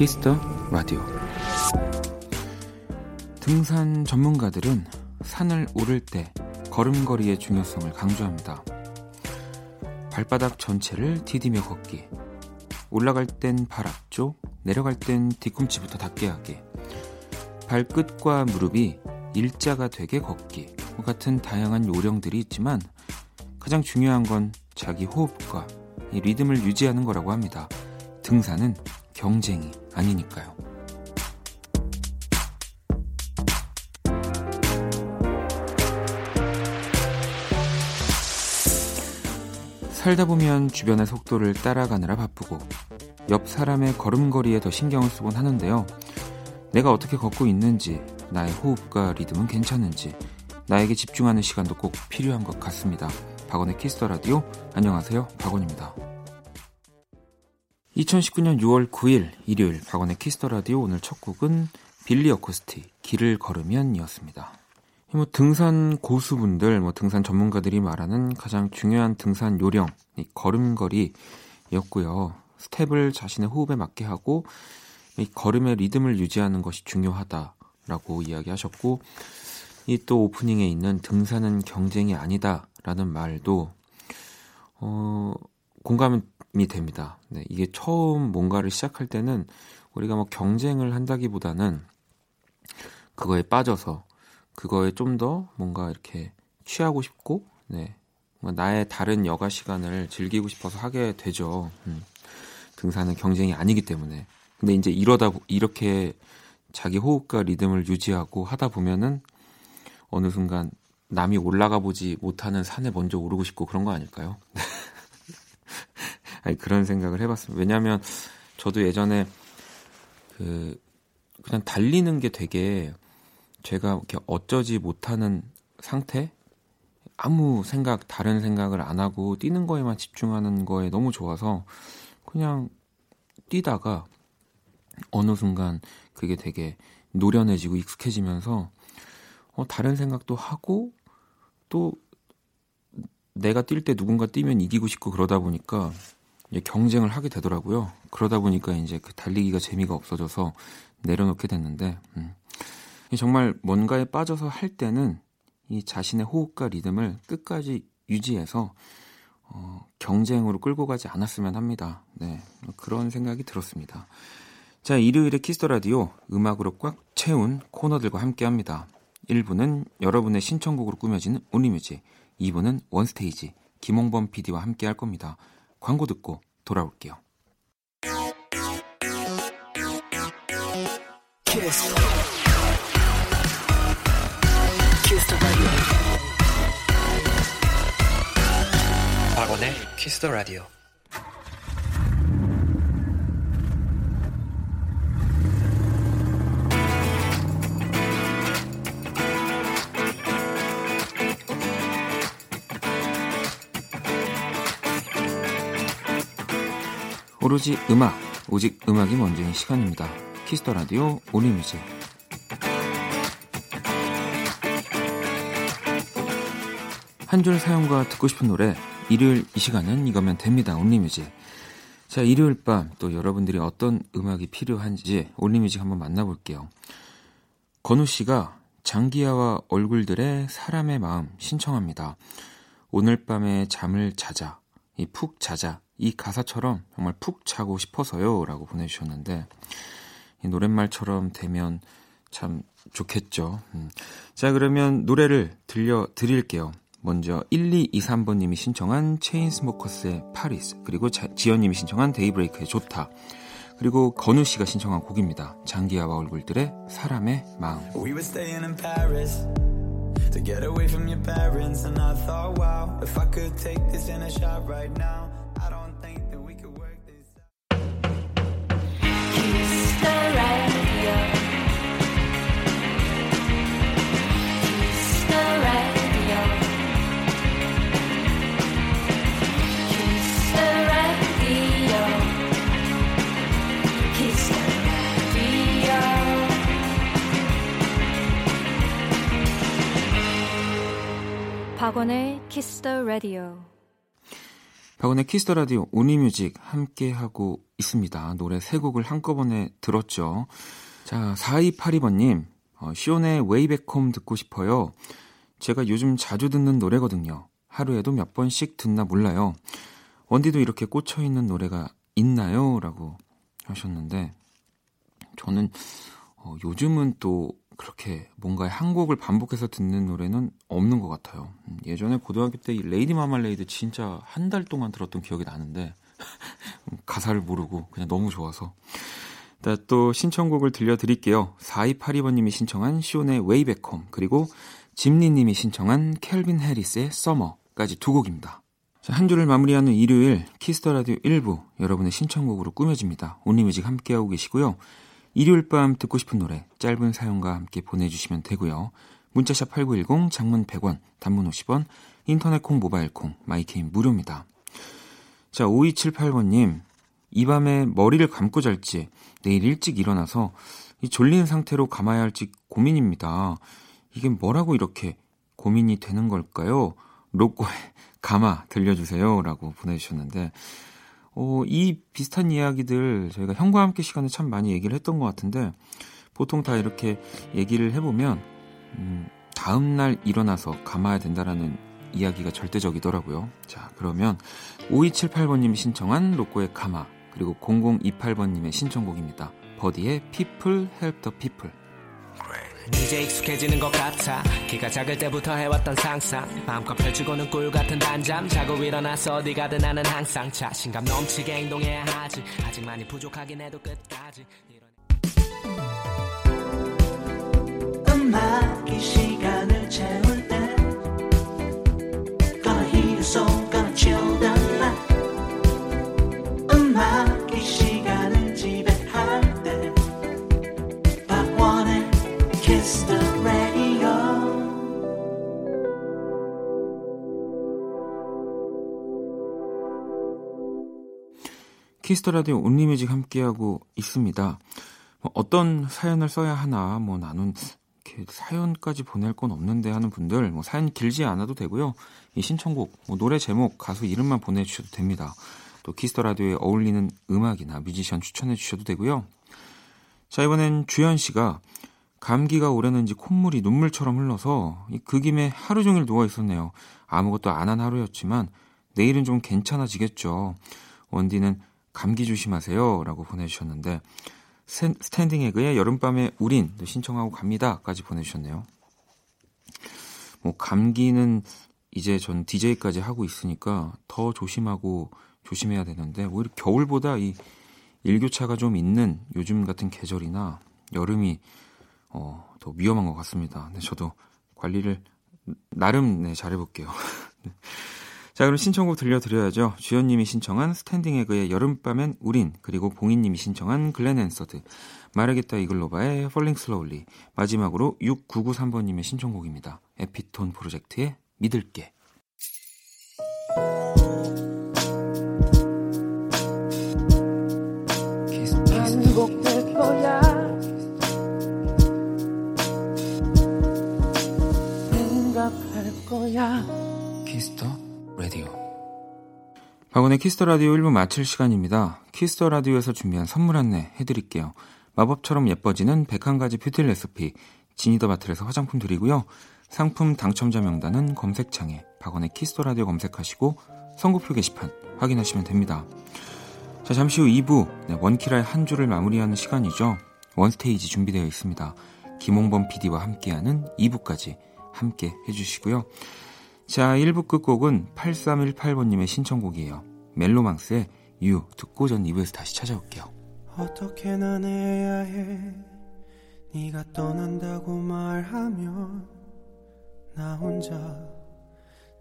Kiss the Radio 등산 전문가들은 산을 오를 때 걸음걸이의 중요성을 강조합니다. 발바닥 전체를 디디며 걷기. 올라갈 땐 발 앞쪽, 내려갈 땐 뒤꿈치부터 닿게 하기. 발끝과 무릎이 일자가 되게 걷기. 같은 다양한 요령들이 있지만 가장 중요한 건 자기 호흡과 이 리듬을 유지하는 거라고 합니다. 등산은 경쟁이 아니니까요. 살다 보면 주변의 속도를 따라가느라 바쁘고 옆 사람의 걸음걸이에 더 신경을 쓰곤 하는데요. 내가 어떻게 걷고 있는지, 나의 호흡과 리듬은 괜찮은지, 나에게 집중하는 시간도 꼭 필요한 것 같습니다. 박원의 Kiss the Radio. 안녕하세요. 박원입니다. 2019년 6월 9일 일요일 박원의 Kiss the Radio 오늘 첫 곡은 빌리 어코스티 길을 걸으면이었습니다. 뭐 등산 고수분들, 뭐 등산 전문가들이 말하는 가장 중요한 등산 요령, 이 걸음걸이였고요. 스텝을 자신의 호흡에 맞게 하고 이 걸음의 리듬을 유지하는 것이 중요하다라고 이야기하셨고 이 또 오프닝에 있는 등산은 경쟁이 아니다라는 말도 어 공감 이 됩니다. 네, 이게 처음 뭔가를 시작할 때는 우리가 뭐 경쟁을 한다기보다는 그거에 빠져서 그거에 좀 더 뭔가 이렇게 취하고 싶고, 네. 나의 다른 여가 시간을 즐기고 싶어서 하게 되죠. 음. 등산은 경쟁이 아니기 때문에. 근데 이제 이러다, 이렇게 자기 호흡과 리듬을 유지하고 하다 보면은 어느 순간 남이 올라가 보지 못하는 산에 먼저 오르고 싶고 그런 거 아닐까요? 아니, 그런 생각을 해봤습니다. 왜냐하면 저도 예전에 그 그냥 달리는 게 되게 제가 이렇게 어쩌지 못하는 상태? 아무 생각, 다른 생각을 안 하고 뛰는 거에만 집중하는 거에 너무 좋아서 그냥 뛰다가 어느 순간 그게 되게 노련해지고 익숙해지면서 어, 다른 생각도 하고 또 내가 뛸 때 누군가 뛰면 이기고 싶고 그러다 보니까 경쟁을 하게 되더라고요. 그러다 보니까 이제 그 달리기가 재미가 없어져서 내려놓게 됐는데, 음. 정말 뭔가에 빠져서 할 때는 이 자신의 호흡과 리듬을 끝까지 유지해서 어, 경쟁으로 끌고 가지 않았으면 합니다. 네, 그런 생각이 들었습니다. 자, 일요일의 Kiss the Radio 음악으로 꽉 채운 코너들과 함께 합니다. 1부는 여러분의 신청곡으로 꾸며지는 Only Music, 2부는 One Stage 김홍범 PD와 함께 할 겁니다. 광고 듣고 돌아올게요. 키스. 박원의 키스 더 라디오. 오로지 음악, 오직 음악이 먼저인 시간입니다. 키스터 라디오 오리뮤직. 한줄 사용과 듣고 싶은 노래 일요일 이 시간은 이거면 됩니다. 온리뮤직. 자, 일요일 밤 또 여러분들이 어떤 음악이 필요한지 온리뮤직 한번 만나볼게요. 건우 씨가 장기야와 얼굴들의 사람의 마음 신청합니다. 오늘 밤에 잠을 자자. 이 푹 자자. 이 가사처럼 정말 푹 자고 싶어서요. 라고 보내주셨는데, 이 노랫말처럼 되면 참 좋겠죠. 음. 자, 그러면 노래를 들려 드릴게요. 먼저 1223번님이 신청한 체인스모커스의 파리스 그리고 지연님이 신청한 데이브레이크의 좋다 그리고 건우 씨가 신청한 곡입니다. 장기하와 얼굴들의 사람의 마음. We were staying in Paris to get away from your parents and I thought wow if I could take this in a shot right now 박원의 Kiss the Radio. 박원의 Kiss the Radio Only Music 함께 하고 있습니다. 노래 세 곡을 한꺼번에 들었죠. 자, 4282번 님, 어, 숀의 Way Back Home 듣고 싶어요. 제가 요즘 자주 듣는 노래거든요. 하루에도 몇 번씩 듣나 몰라요. 원디도 이렇게 꽂혀 있는 노래가 있나요? 라고 하셨는데, 저는 어, 요즘은 또 그렇게 뭔가 한 곡을 반복해서 듣는 노래는 없는 것 같아요. 음, 예전에 고등학교 때 Lady Marmalade 진짜 한 달 동안 들었던 기억이 나는데 가사를 모르고 그냥 너무 좋아서. 또 신청곡을 들려드릴게요. 4282번님이 신청한 숀의 Way Back Home 그리고 짐니님이 신청한 캘빈 해리스의 Summer까지 두 곡입니다. 한 주를 마무리하는 일요일 Kiss the Radio 1부 여러분의 신청곡으로 꾸며집니다. Only Music 함께하고 계시고요. 일요일 밤 듣고 싶은 노래 짧은 사연과 함께 보내주시면 되고요. 문자샵 8910 장문 100원 단문 50원 인터넷 콩 모바일 콩 마이케이는 무료입니다. 자 5278번님 이 밤에 머리를 감고 잘지 내일 일찍 일어나서 이 졸린 상태로 감아야 할지 고민입니다. 이게 뭐라고 이렇게 고민이 되는 걸까요? 로꼬의 감아 들려주세요 라고 보내주셨는데 어, 이 비슷한 이야기들 저희가 형과 함께 시간에 참 많이 얘기를 했던 것 같은데 보통 다 이렇게 얘기를 해보면 음, 다음 날 일어나서 감아야 된다라는 이야기가 절대적이더라고요. 자 그러면 5278번님이 신청한 로꼬의 감아 그리고 0028번님의 신청곡입니다. 버디의 People Help the People 이제 익숙해지는 것 같아. 키가 작을 때부터 해왔던 상상. 마음껏 펼치고는 꿀 같은 단잠. 자고 일어나서 어디 가든 나는 항상. 자신감 넘치게 행동해야 하지. 아직 많이 부족하긴 해도 끝까지. 음악이 시간을 채울 때 Gonna hear your song, 키스터 라디오 온리뮤직 함께하고 있습니다. 뭐 어떤 사연을 써야 하나, 뭐 나는 사연까지 보낼 건 없는데 하는 분들, 뭐 사연 길지 않아도 되고요. 이 신청곡, 뭐 노래 제목, 가수 이름만 보내주셔도 됩니다. 또 Kiss the Radio에 어울리는 음악이나 뮤지션 추천해 주셔도 되고요. 자, 이번엔 주현 씨가 감기가 오려는지 콧물이 눈물처럼 흘러서 그 김에 하루 종일 누워 있었네요. 아무것도 안 한 하루였지만 내일은 좀 괜찮아지겠죠. 원디는 감기 조심하세요. 라고 보내주셨는데 스탠딩 에그의 여름밤의 우린 신청하고 갑니다 까지 보내주셨네요. 뭐 감기는 이제 전 DJ까지 하고 있으니까 더 조심하고 조심해야 되는데 오히려 겨울보다 이 일교차가 좀 있는 요즘 같은 계절이나 여름이 어, 더 위험한 것 같습니다. 네, 저도 관리를 나름 네, 잘해볼게요. 네. 자, 그럼 신청곡 들려드려야죠. 주연님이 신청한 스탠딩 에그의 여름밤엔 우린, 그리고 봉인님이 신청한 글렌 한사드, 마르케타 이글로바의 Falling Slowly, 마지막으로 6993번님의 신청곡입니다. 에피톤 프로젝트의 믿을게. 반복될 거야. 생각할 거야. 박원의 키스 더 라디오 1부 마칠 시간입니다. 키스 더 라디오에서 준비한 선물 안내 해드릴게요. 마법처럼 예뻐지는 101가지 뷰티 레시피 지니 더 바틀에서 화장품 드리고요. 상품 당첨자 명단은 검색창에 박원의 키스 더 라디오 검색하시고 선곡표 게시판 확인하시면 됩니다. 자, 잠시 후 2부 네, 원키라의 한 주를 마무리하는 시간이죠. 원스테이지 준비되어 있습니다. 김홍범 PD와 함께하는 2부까지 함께 해주시고요. 자, 1부 끝곡은 8318번님의 신청곡이에요. 멜로망스의 유 듣고 전 2부에서 다시 찾아올게요. 어떻게 난 해야 해? 네가 떠난다고 말하면 나 혼자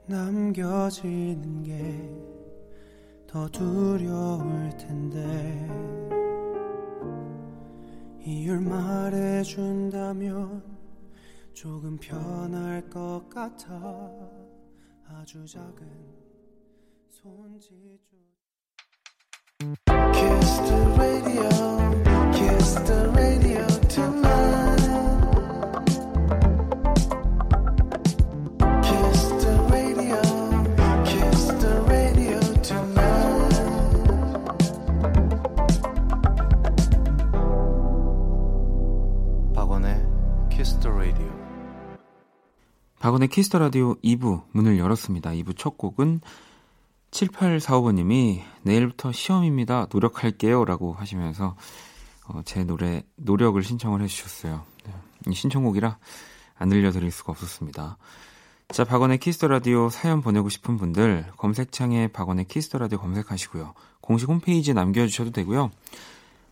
남겨지는 게 더 두려울 텐데. 이유를 말해준다면 조금 편할 것 같아. 아주 작은 박원의 키스 더 라디오 2부 문을 열었습니다. 2부 첫 곡은 7845번님이 내일부터 시험입니다. 노력할게요. 라고 하시면서 어, 제 노래, 노력을 신청을 해주셨어요. 네. 신청곡이라 안 들려드릴 수가 없었습니다. 자, 박원의 키스 더 라디오 사연 보내고 싶은 분들 검색창에 박원의 키스 더 라디오 검색하시고요. 공식 홈페이지에 남겨주셔도 되고요.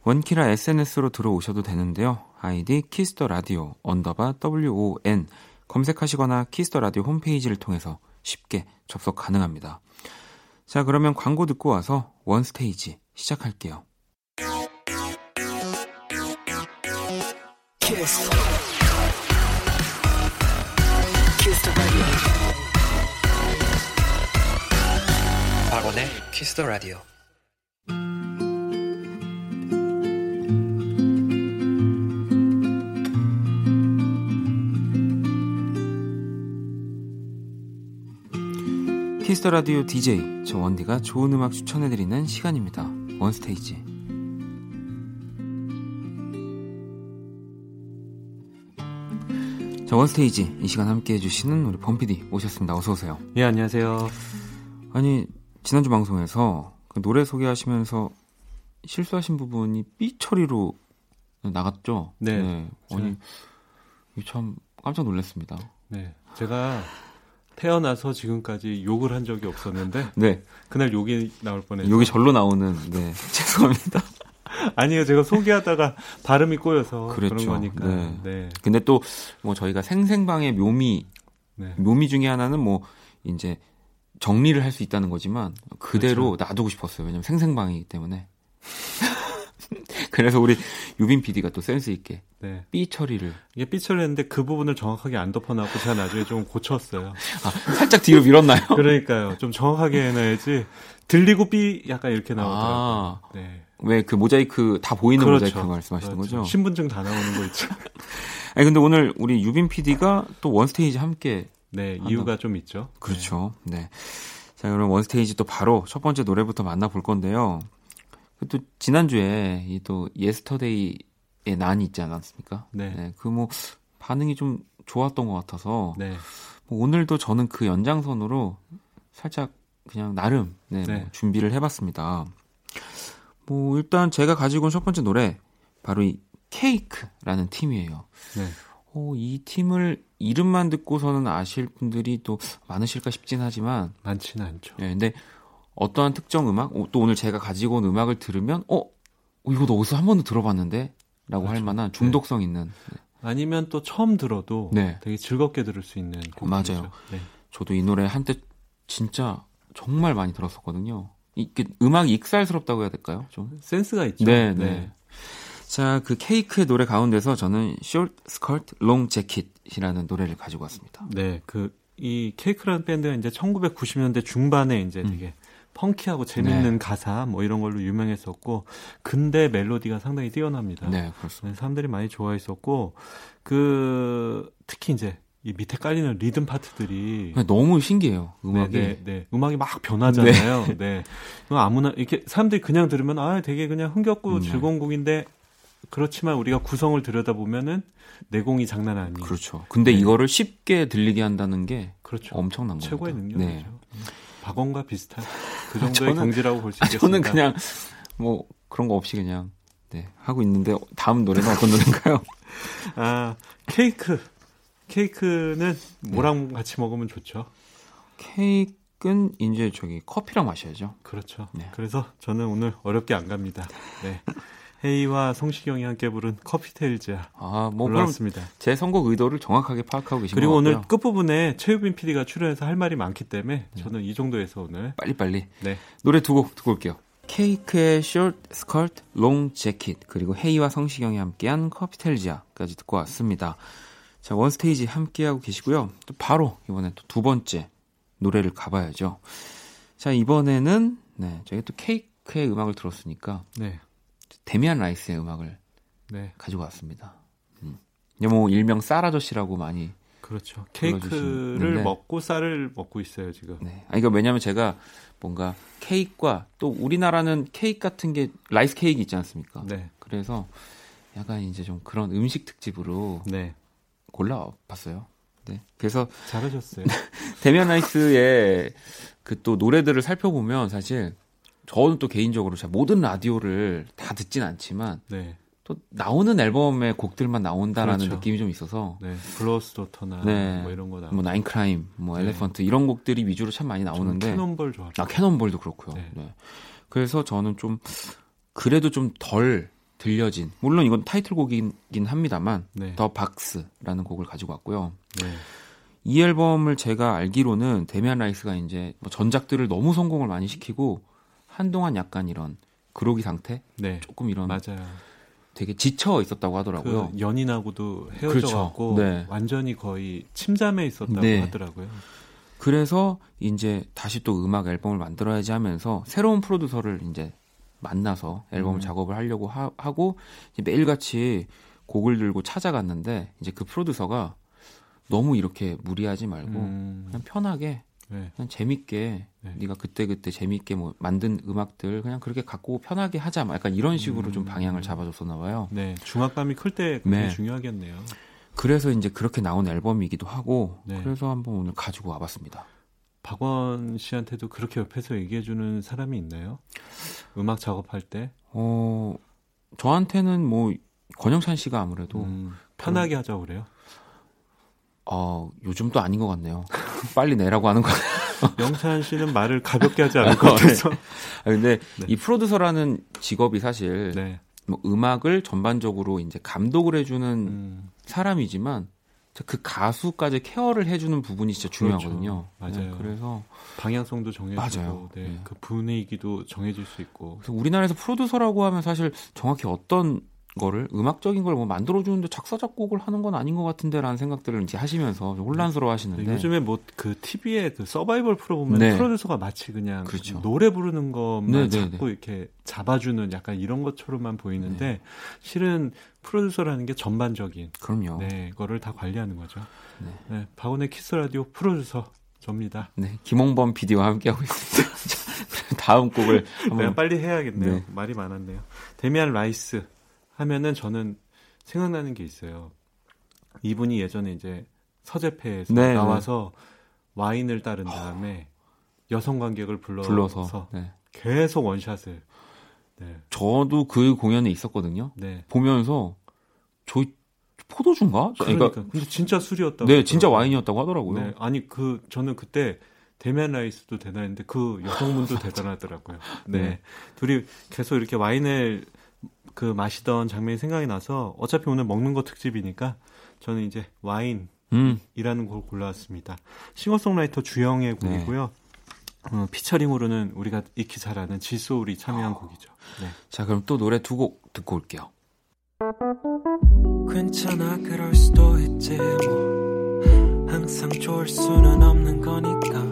원키라 SNS로 들어오셔도 되는데요. 아이디 키스 더 라디오 underbar WON 검색하시거나 키스 더 라디오 홈페이지를 통해서 쉽게 접속 가능합니다. 자, 그러면 광고 듣고 와서 원 스테이지 시작할게요. 키스. 키스 박원의 키스 더 라디오. 키스 더 라디오 DJ 저 원디가 좋은 음악 추천해드리는 시간입니다. 원스테이지. 자 원스테이지 이 시간 함께 해주시는 우리 범피디 오셨습니다. 어서 오세요. 예 안녕하세요. 아니 지난주 방송에서 그 노래 소개하시면서 실수하신 부분이 삐 처리로 나갔죠. 네. 네. 아니 참 깜짝 놀랐습니다. 네. 제가 태어나서 지금까지 욕을 한 적이 없었는데 네. 그날 욕이 나올 뻔했어요. 욕이 절로 나오는 네. 죄송합니다. 아니요, 제가 소개하다가 발음이 꼬여서 그렇죠. 그런 거니까. 네. 네. 근데 또 뭐 저희가 생생방의 묘미 네. 묘미 중에 하나는 뭐 이제 정리를 할 수 있다는 거지만 그대로 그렇죠. 놔두고 싶었어요. 왜냐면 생생방이기 때문에. 그래서 우리 유빈 PD가 또 센스 있게 네. 삐 처리를 이게 삐 처리했는데 그 부분을 정확하게 안 덮어놨고 제가 나중에 좀 고쳤어요. 아, 살짝 뒤로 밀었나요? 그러니까요. 좀 정확하게 해놔야지 들리고 삐 약간 이렇게 나오더라고요. 아, 네. 왜 그 모자이크 다 보이는 그렇죠. 모자이크 말씀하시는 그렇죠. 거죠? 신분증 다 나오는 거 있죠. 아니 근데 오늘 우리 유빈 PD가 또 원스테이지 함께 네 한다. 이유가 좀 있죠. 그렇죠. 네. 네. 자 그럼 원스테이지 또 바로 첫 번째 노래부터 만나볼 건데요. 또 지난주에 이 또 예스터데이의 난이 있지 않았습니까? 네. 네 그 뭐 반응이 좀 좋았던 것 같아서 네. 뭐 오늘도 저는 그 연장선으로 살짝 그냥 나름 네, 네. 뭐 준비를 해봤습니다. 뭐 일단 제가 가지고 온 첫 번째 노래 바로 이 케이크라는 팀이에요. 네. 어, 이 팀을 이름만 듣고서는 아실 분들이 또 많으실까 싶진 하지만 많지는 않죠. 네, 근데 어떠한 특정 음악, 또 오늘 제가 가지고 온 음악을 들으면, 어, 이거도 어디서 한 번도 들어봤는데? 라고 그렇죠. 할 만한 중독성 있는. 네. 아니면 또 처음 들어도 네. 되게 즐겁게 들을 수 있는 곡이죠. 맞아요. 네. 저도 이 노래 한때 진짜 정말 많이 들었었거든요. 이게 음악이 익살스럽다고 해야 될까요? 좀 센스가 있죠. 네, 네. 네. 자, 그 케이크의 노래 가운데서 저는 Short Skirt Long Jacket이라는 노래를 가지고 왔습니다. 네, 그 이 케이크라는 밴드가 이제 1990년대 중반에 이제 음. 되게 펑키하고 재밌는 네. 가사 뭐 이런 걸로 유명했었고 근데 멜로디가 상당히 뛰어납니다. 네, 그렇습니다. 네, 사람들이 많이 좋아했었고 그 특히 이제 이 밑에 깔리는 리듬 파트들이 네, 너무 신기해요. 음악이 네, 네, 네. 음악이 막 변하잖아요. 네. 네. 아무나 이렇게 사람들이 그냥 들으면 아 되게 그냥 흥겹고 음, 네. 즐거운 곡인데 그렇지만 우리가 구성을 들여다 보면은 내공이 장난 아니에요. 그렇죠. 근데 네. 이거를 쉽게 들리게 한다는 게 그렇죠. 엄청난 거죠. 최고의 능력이죠. 네. 박원과 비슷한 그 정도의 저는, 경지라고 볼 수 있겠습니다. 저는 그냥 뭐 그런 거 없이 그냥 네, 하고 있는데 다음 노래는 어떤 노래인가요? 아 케이크 케이크는 뭐랑 네. 같이 먹으면 좋죠? 케이크는 이제 저기 커피랑 마셔야죠. 그렇죠. 네. 그래서 저는 오늘 어렵게 안 갑니다. 네. 헤이와 성시경이 함께 부른 커피테일즈야. 아, 뭐 골랐습니다. 제 선곡 의도를 정확하게 파악하고 계신 그리고 오늘 끝 부분에 최유빈 PD가 출연해서 할 말이 많기 때문에 네. 저는 이 정도에서 오늘 빨리빨리 네. 노래 두 곡 듣고 올게요. 케이크의 Short Skirt, Long Jacket 그리고 헤이와 성시경이 함께한 커피텔지아까지 듣고 왔습니다. 자 원스테이지 함께하고 계시고요. 또 바로 이번엔 또두 번째 노래를 가봐야죠. 자 이번에는 네 저희가 또 케이크의 음악을 들었으니까 네. 데미안 라이스의 음악을 네. 가지고 왔습니다. 음. 뭐 일명 쌀 아저씨라고 많이 그렇죠. 케이크를 먹고 쌀을 먹고 있어요 지금. 네. 아니 그러니까 왜냐면 제가 뭔가 케이크와 또 우리나라는 케이크 같은 게 rice cake 있지 않습니까? 네. 그래서 약간 이제 좀 그런 음식 특집으로 네. 골라봤어요. 네. 그래서 잘하셨어요. 데미안 라이스의 그 또 노래들을 살펴보면 사실 저는 또 개인적으로 모든 라디오를 다 듣진 않지만 네. 또 나오는 앨범의 곡들만 나온다라는 그렇죠. 느낌이 좀 있어서 네. Blower's Daughter나 네. 뭐 이런 거 나. 뭐 Nine Crime, 뭐 네. Elephant 이런 곡들이 위주로 참 많이 나오는데 Cannonball 좋아. 아 Cannonball도 그렇고요. 네. 네. 그래서 저는 좀 그래도 좀 덜 들려진 물론 이건 타이틀곡이긴 합니다만 네. The Box라는 곡을 가지고 왔고요. 네. 이 앨범을 제가 알기로는 데미안 라이스가 이제 뭐 전작들을 너무 성공을 많이 시키고 한동안 약간 이런 그로기 상태, 네. 조금 이런 맞아요. 되게 지쳐 있었다고 하더라고요. 그 연인하고도 헤어져갖고 그렇죠. 네. 완전히 거의 침잠에 있었다고 네. 하더라고요. 그래서 이제 다시 또 음악 앨범을 만들어야지 하면서 새로운 프로듀서를 이제 만나서 앨범 음. 작업을 하려고 하, 고 매일같이 곡을 들고 찾아갔는데 이제 그 프로듀서가 너무 이렇게 무리하지 말고 음. 그냥 편하게 네. 그냥 재밌게 네. 네가 그때 그때 재밌게 뭐 만든 음악들 그냥 그렇게 갖고 편하게 하자 뭐 약간 이런 식으로 음. 좀 방향을 잡아줬었나 봐요. 네, 중압감이 클때 네. 중요하겠네요. 그래서 이제 그렇게 나온 앨범이기도 하고 네. 그래서 한번 오늘 가지고 와봤습니다. 박원 씨한테도 그렇게 옆에서 얘기해주는 사람이 있나요? 음악 작업할 때? 어, 저한테는 뭐 권영찬 씨가 아무래도 음, 편하게 그, 하자고 그래요. 어, 요즘 도 아닌 것 같네요. 빨리 내라고 하는 거. 영찬 씨는 말을 가볍게 하지 않을 것 같아서. 네. 아, 근데 네. 이 프로듀서라는 직업이 사실 네. 뭐 음악을 전반적으로 이제 감독을 해주는 음. 사람이지만 그 가수까지 케어를 해주는 부분이 진짜. 중요하거든요. 그렇죠. 맞아요. 네, 그래서 방향성도 정해지고, 네, 네. 그 분위기도 정해질 수 있고. 그래서 우리나라에서 프로듀서라고 하면 사실 정확히 어떤 거를 음악적인 걸 뭐 만들어주는데 작사 작곡을 하는 건 아닌 것 같은데라는 생각들을 이제 하시면서 혼란스러워 하시는데 네, 요즘에 뭐 그 TV에 그 서바이벌 프로 보면 네. 프로듀서가 마치 그냥 그렇죠. 노래 부르는 것만 네, 네 자꾸 네. 이렇게 잡아주는 약간 이런 것처럼만 보이는데 네. 실은 프로듀서라는 게 전반적인 그럼요. 네, 거를 다 관리하는 거죠. 네. 박원의 키스 더 라디오 프로듀서 접니다. 네, 김홍범 PD와 함께하고 있습니다. 다음 곡을 한번 빨리 해야겠네요. 말이 많았네요. 데미안 라이스 하면은 저는 생각나는 게 있어요. 이분이 예전에 이제 서재페에서 네, 네. 나와서 네. 와인을 따른 다음에 여성 관객을 불러서, 불러서 네. 계속 원샷을. 네. 저도 그 공연에 있었거든요. 네. 보면서 저 포도주인가? 그러니까, 그러니까 근데 진짜 술이었다고. 네, 진짜 와인이었다고 하더라고요. 네, 아니 그 저는 그때 데미안 라이스도 대단했는데 그 여성분도 대단하더라고요. 네. 네. 둘이 계속 이렇게 와인을 그 마시던 장면이 생각이 나서 어차피 오늘 먹는 거 특집이니까 저는 이제 와인이라는 음. 곡을 골라왔습니다. 싱어송라이터 주영의 네. 곡이고요. 네. 어, 피처링으로는 우리가 익히 잘 아는 지소울이 참여한 어. 곡이죠. 네. 자, 그럼 또 노래 두 곡 듣고 올게요. 괜찮아 그럴 수도 있지 뭐 항상 좋을 수는 없는 거니까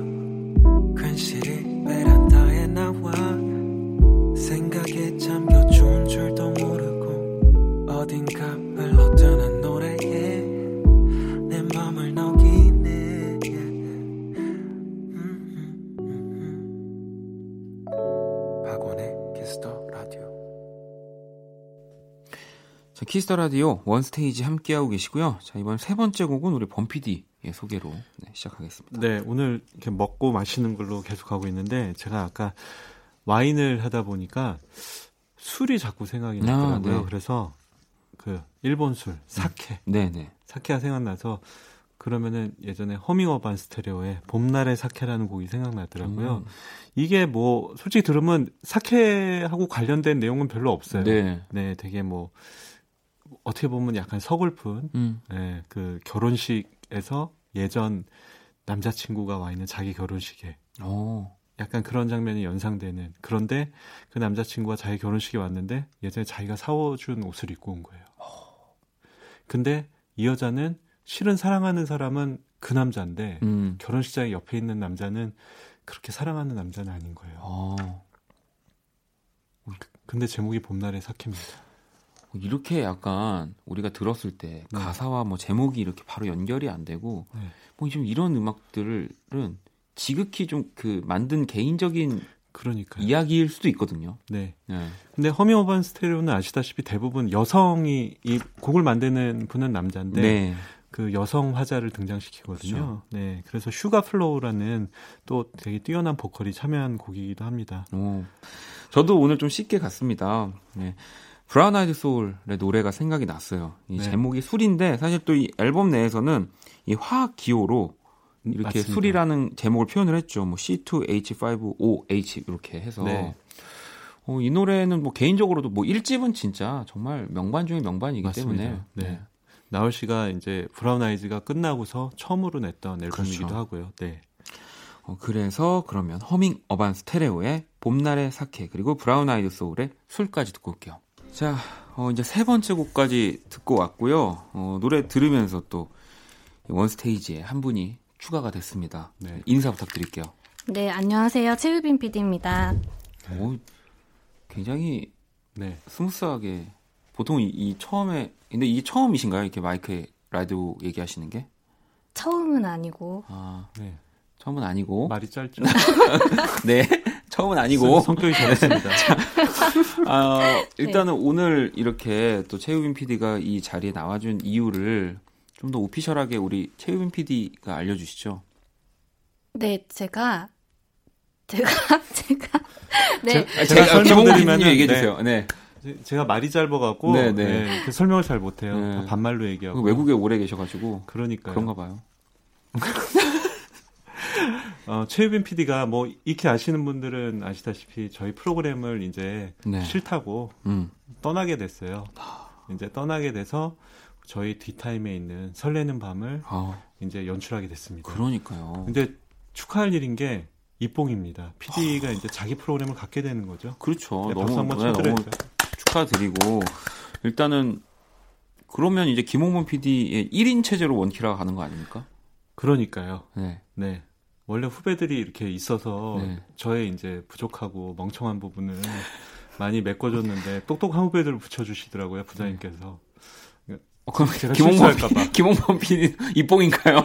괜시리 베란다에 나 어딘가 흘러드는 노래에 내 맘을 녹이네 박원의 키스 더 라디오 자 키스 더 라디오 원스테이지 함께하고 계시고요 자 이번 세 번째 곡은 우리 범피디 의 소개로 네, 시작하겠습니다. 네, 오늘 이렇게 먹고 마시는 걸로 계속 하고 있는데 제가 아까 와인을 하다 보니까 술이 자꾸 생각이 아, 나더라고요. 아, 네. 그래서 그 일본 술 사케, 음. 네, 네. 사케가 생각나서 그러면은 예전에 허밍어반 스테레오의 봄날의 사케라는 곡이 생각나더라고요. 음. 이게 뭐 솔직히 들으면 사케하고 관련된 내용은 별로 없어요. 네, 네 되게 뭐 어떻게 보면 약간 서글픈 음. 네, 그 결혼식에서 예전 남자친구가 와 있는 자기 결혼식에 오. 약간 그런 장면이 연상되는 그런데 그 남자친구가 자기 결혼식에 왔는데 예전에 자기가 사워준 옷을 입고 온 거예요. 근데 이 여자는 실은 사랑하는 사람은 그 남자인데 음. 결혼식장에 옆에 있는 남자는 그렇게 사랑하는 남자는 아닌 거예요. 어. 근데 제목이 봄날의 사케입니다. 이렇게 약간 우리가 들었을 때 네. 가사와 뭐 제목이 이렇게 바로 연결이 안 되고 네. 뭐좀 이런 음악들은 지극히 좀 그 만든 개인적인 그러니까 이야기일 수도 있거든요. 네. 네. 근데 허밍 어반 스테레오는 아시다시피 대부분 여성이 이 곡을 만드는 분은 남자인데 네. 그 여성 화자를 등장시키거든요. 그렇죠. 네, 그래서 슈가 플로우라는 또 되게 뛰어난 보컬이 참여한 곡이기도 합니다. 오, 저도 오늘 좀 쉽게 갔습니다. 네. 브라운 아이드 소울의 노래가 생각이 났어요. 이 네. 제목이 술인데 사실 또 이 앨범 내에서는 이 화학 기호로 이렇게 맞습니다. 술이라는 제목을 표현을 했죠. 뭐 C2H5OH 이렇게 해서 네. 어, 이 노래는 뭐 개인적으로도 뭐 1집은 진짜 정말 명반 중의 명반이기 맞습니다. 때문에 네. 네. 나얼 씨가 이제 브라운 아이즈가 끝나고서 처음으로 냈던 앨범이기도 그렇죠. 하고요. 네. 어, 그래서 그러면 허밍 어반 스테레오의 봄날의 사케 그리고 브라운 아이드 소울의 술까지 듣고 올게요. 자, 어, 이제 세 번째 곡까지 듣고 왔고요. 어, 노래 들으면서 또 원스테이지에 한 분이 추가가 됐습니다. 네. 인사 부탁드릴게요. 네, 안녕하세요. 최유빈 PD입니다. 오, 굉장히 네. smooth하게 보통 이, 이, 처음에 근데 이게 처음이신가요? 이렇게 마이크에 라디오 얘기하시는 게? 처음은 아니고. 아, 네. 처음은 아니고. 말이 짧죠. 네. 처음은 아니고 성격이 잘했습니다. 아, 일단은 네. 오늘 이렇게 또 최유빈 PD가 이 자리에 나와준 이유를 좀 더 official하게 우리 최유빈 PD가 알려주시죠. 네, 제가 제가 제가 네 제, 제가, 제가 설명드리면 얘기해 주세요. 네. 네. 제가 말이 짧아갖고 네, 네. 네, 그 설명을 잘 못해요. 네. 반말로 얘기하고 외국에 오래 계셔가지고 그러니까 그런가 봐요. 어, 최유빈 PD가 뭐 익히 아시는 분들은 아시다시피 저희 프로그램을 이제 네. 싫다고 음. 떠나게 됐어요. 이제 떠나게 돼서 저희 뒷타임에 있는 설레는 밤을 아. 이제 연출하게 됐습니다. 그러니까요. 근데 축하할 일인 게 이뽕입니다. PD가 아. 이제 자기 프로그램을 갖게 되는 거죠. 그렇죠. 네, 너무, 한번 네, 너무 축하드리고 일단은 그러면 이제 김홍문 PD의 1인 체제로 원키라가 가는 거 아닙니까? 그러니까요. 네. 네. 원래 후배들이 이렇게 있어서 네. 저의 이제 부족하고 멍청한 부분을 많이 메꿔줬는데 똑똑한 후배들을 붙여주시더라고요 부장님께서. 어, 그럼 제가 김홍범 김홍범 PD 입봉인가요?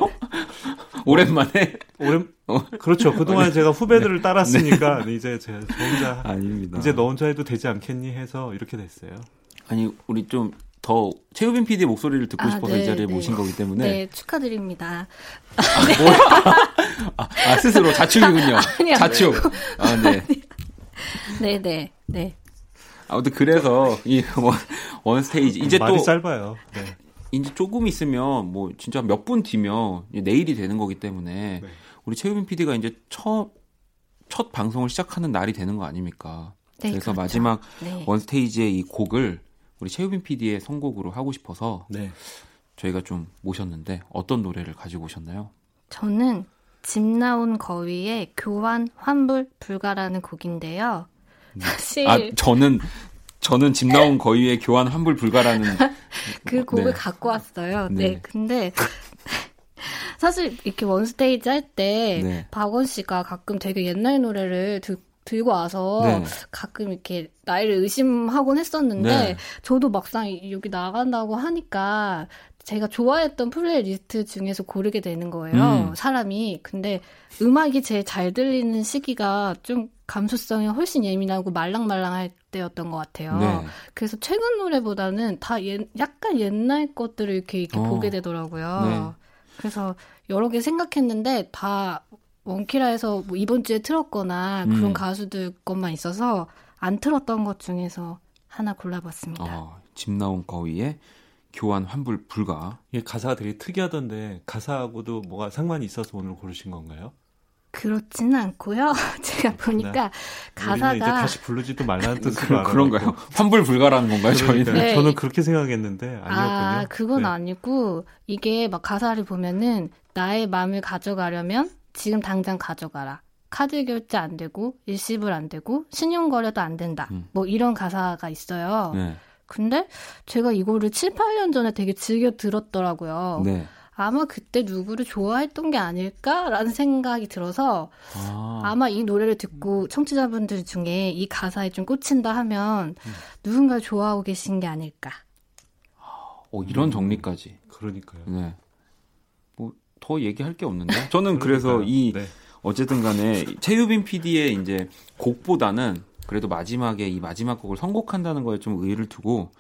오랜만에 오랜 어. 그렇죠. 그동안 네. 제가 후배들을 네. 따랐으니까 네. 이제 제가 저 혼자 아닙니다. 이제 너 혼자 해도 되지 않겠니 해서 이렇게 됐어요. 아니 우리 좀 더 최우빈 PD의 목소리를 듣고 아, 싶어서 네, 이 자리에 네. 모신 거기 때문에 네 축하드립니다. 아, 네. 아, 아, 스스로 자축이군요. 아니, 자축. 아 네. 네 네 네, 네. 아무튼 그래서 이 원 스테이지 이제 또 짧아요. 네. 이제 조금 있으면 뭐 진짜 몇 분 뒤면 내일이 되는 거기 때문에 네. 우리 최우빈 PD가 이제 첫 첫 방송을 시작하는 날이 되는 거 아닙니까? 네, 그래서 그렇죠. 마지막 네. 원 스테이지의 이 곡을 우리 최우빈 PD의 선곡으로 하고 싶어서 네. 저희가 좀 모셨는데 어떤 노래를 가지고 오셨나요? 저는 집 나온 거위의 교환 환불 불가라는 곡인데요. 네. 사실 아 저는 저는 집 나온 거위의 교환 환불 불가라는 그 곡을 네. 갖고 왔어요. 네, 네. 근데 사실 이렇게 One Stage 할때 네. 박원 씨가 가끔 되게 옛날 노래를 듣 들고 와서 네. 가끔 이렇게 나이를 의심하곤 했었는데 네. 저도 막상 여기 나간다고 하니까 제가 좋아했던 플레이리스트 중에서 고르게 되는 거예요. 음. 사람이. 근데 음악이 제일 잘 들리는 시기가 좀 감수성이 훨씬 예민하고 말랑말랑할 때였던 것 같아요. 네. 그래서 최근 노래보다는 다 예, 약간 옛날 것들을 이렇게, 이렇게 어. 보게 되더라고요. 네. 그래서 여러 개 생각했는데 다 원키라에서 뭐 이번 주에 틀었거나 그런 음. 가수들 것만 있어서 안 틀었던 것 중에서 하나 골라봤습니다. 어, 집 나온 거위에 교환 환불 불가. 이게 가사가 되게 특이하던데 가사하고도 뭐가 상관이 있어서 오늘 고르신 건가요? 그렇지는 않고요. 제가 보니까 네. 가사가 이제 다시 부르지도 말라는 뜻으로 그, 그런가요? 환불 불가라는 건가요, 그러니까 저희는? 네. 저는 그렇게 생각했는데 아니었군요. 아, 그건 네. 아니고 이게 막 가사를 보면은 나의 마음을 가져가려면 지금 당장 가져가라. 카드 결제 안 되고 일시불 안 되고 신용 거래도 안 된다. 음. 뭐 이런 가사가 있어요. 네. 근데 제가 이거를 7, 8년 전에 되게 즐겨 들었더라고요. 네. 아마 그때 누구를 좋아했던 게 아닐까라는 생각이 들어서 아. 막 이 노래를 듣고 청취자분들 중에 이 가사에 좀 꽂힌다 하면 음. 누군가 좋아하고 계신 게 아닐까. 어, 이런 정리까지. 그러니까요. 네. 더 얘기할 게 없는데. 저는 그래서 이 네. 어쨌든 간에 최유빈 PD의 이제 곡보다는 그래도 마지막에 이 마지막 곡을 선곡한다는 거에 좀 의의를 두고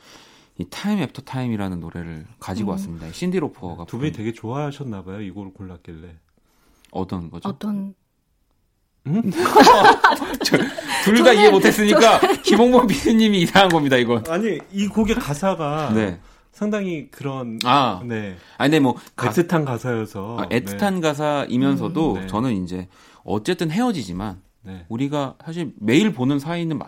이 Time After Time이라는 노래를 가지고 음. 왔습니다. 신디 로퍼가 두 분이 되게 좋아하셨나 봐요. 이걸 골랐길래. 어떤 거죠? 어떤 음? 둘다 이해 못했으니까 김홍범 PD님이 이상한 겁니다. 이건. 아니 이 곡의 가사가 네. 상당히 그런 아, 네. 아니 근데 뭐 애틋한 가사여서 아, 애틋한 네. 가사이면서도 음, 네. 저는 이제 어쨌든 헤어지지만 네. 우리가 사실 매일 보는 사이는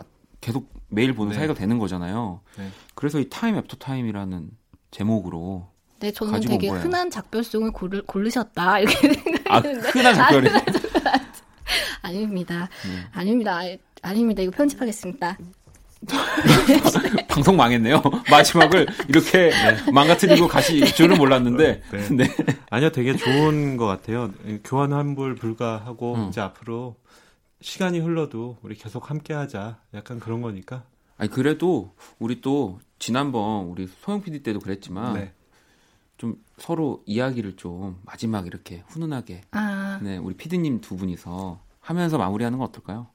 계속 매일 보는 네. 사이가 되는 거잖아요. 네. 그래서 이 Time After Time이라는 제목으로 네, 저는 되게 흔한 작별송을 고르, 고르셨다 이렇게 생각했는데 아, 흔한 작별이 아닙니다. 네. 아닙니다. 아, 닙니다 이거 편집하겠습니다. 방송 망했네요. 마지막을 이렇게 네. 망가뜨리고 가실 줄은 몰랐는데. 네. 네. 아니요, 되게 좋은 것 같아요. 교환 환불 불가하고 음. 이제 앞으로 시간이 흘러도 우리 계속 함께하자. 약간 그런 거니까. 아니 그래도 우리 또 지난번 우리 소영 PD 때도 그랬지만 네. 좀 서로 이야기를 좀 마지막 이렇게 훈훈하게 아. 네 우리 피디님 두 분이서 하면서 마무리하는 건 어떨까요?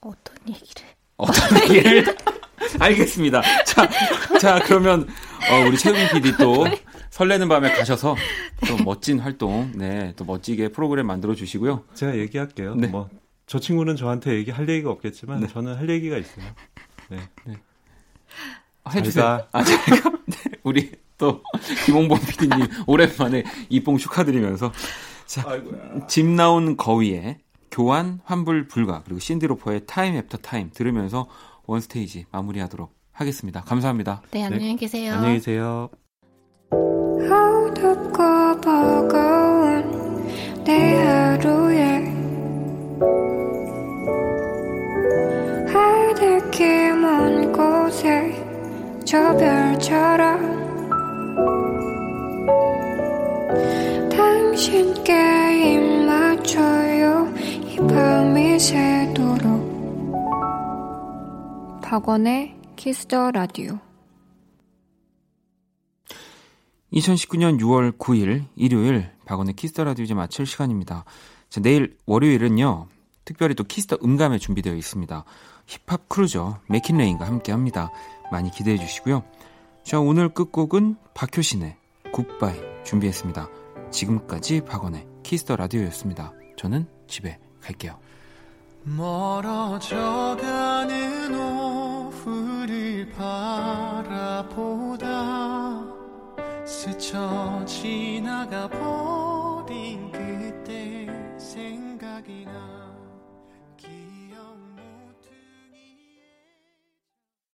어떤 얘기를? 어떤 얘기를? 알겠습니다. 자, 자 그러면 어, 우리 최우민 PD 또 설레는 밤에 가셔서 또 멋진 활동, 네, 또 멋지게 프로그램 만들어 주시고요. 제가 얘기할게요. 네. 뭐 저 친구는 저한테 얘기 할 얘기가 없겠지만 네. 저는 할 얘기가 있어요. 네. 네. 해주세요. 아, 제가 네, 우리 또 김홍범 PD님 오랜만에 입봉 축하드리면서 자, 아이고야. 집 나온 거위의 교환 환불 불가 그리고 신디 로퍼의 Time After Time 들으면서 One Stage 마무리하도록 하겠습니다. 감사합니다. 네, 안녕히 계세요. 안녕히 계세요. 내 하루에 하늘길 먼 곳에 저 별처럼 당신께 입 맞춰요. 이 밤이 새도록. 박원의 Kiss the Radio 2019년 6월 9일 일요일 박원의 Kiss the Radio 이제 마칠 시간입니다. 자, 내일 월요일은요. 특별히 또 Kiss the 음감회 준비되어 있습니다. 힙합 크루 MKIT Rain과 함께 합니다. 많이 기대해 주시고요. 자, 오늘 끝곡은 박효신의 Goodbye 준비했습니다. 지금까지 박원의 Kiss the Radio였습니다. 저는 집에 갈게요. 멀어져가는 오후를 바라보다 스쳐 지나가 보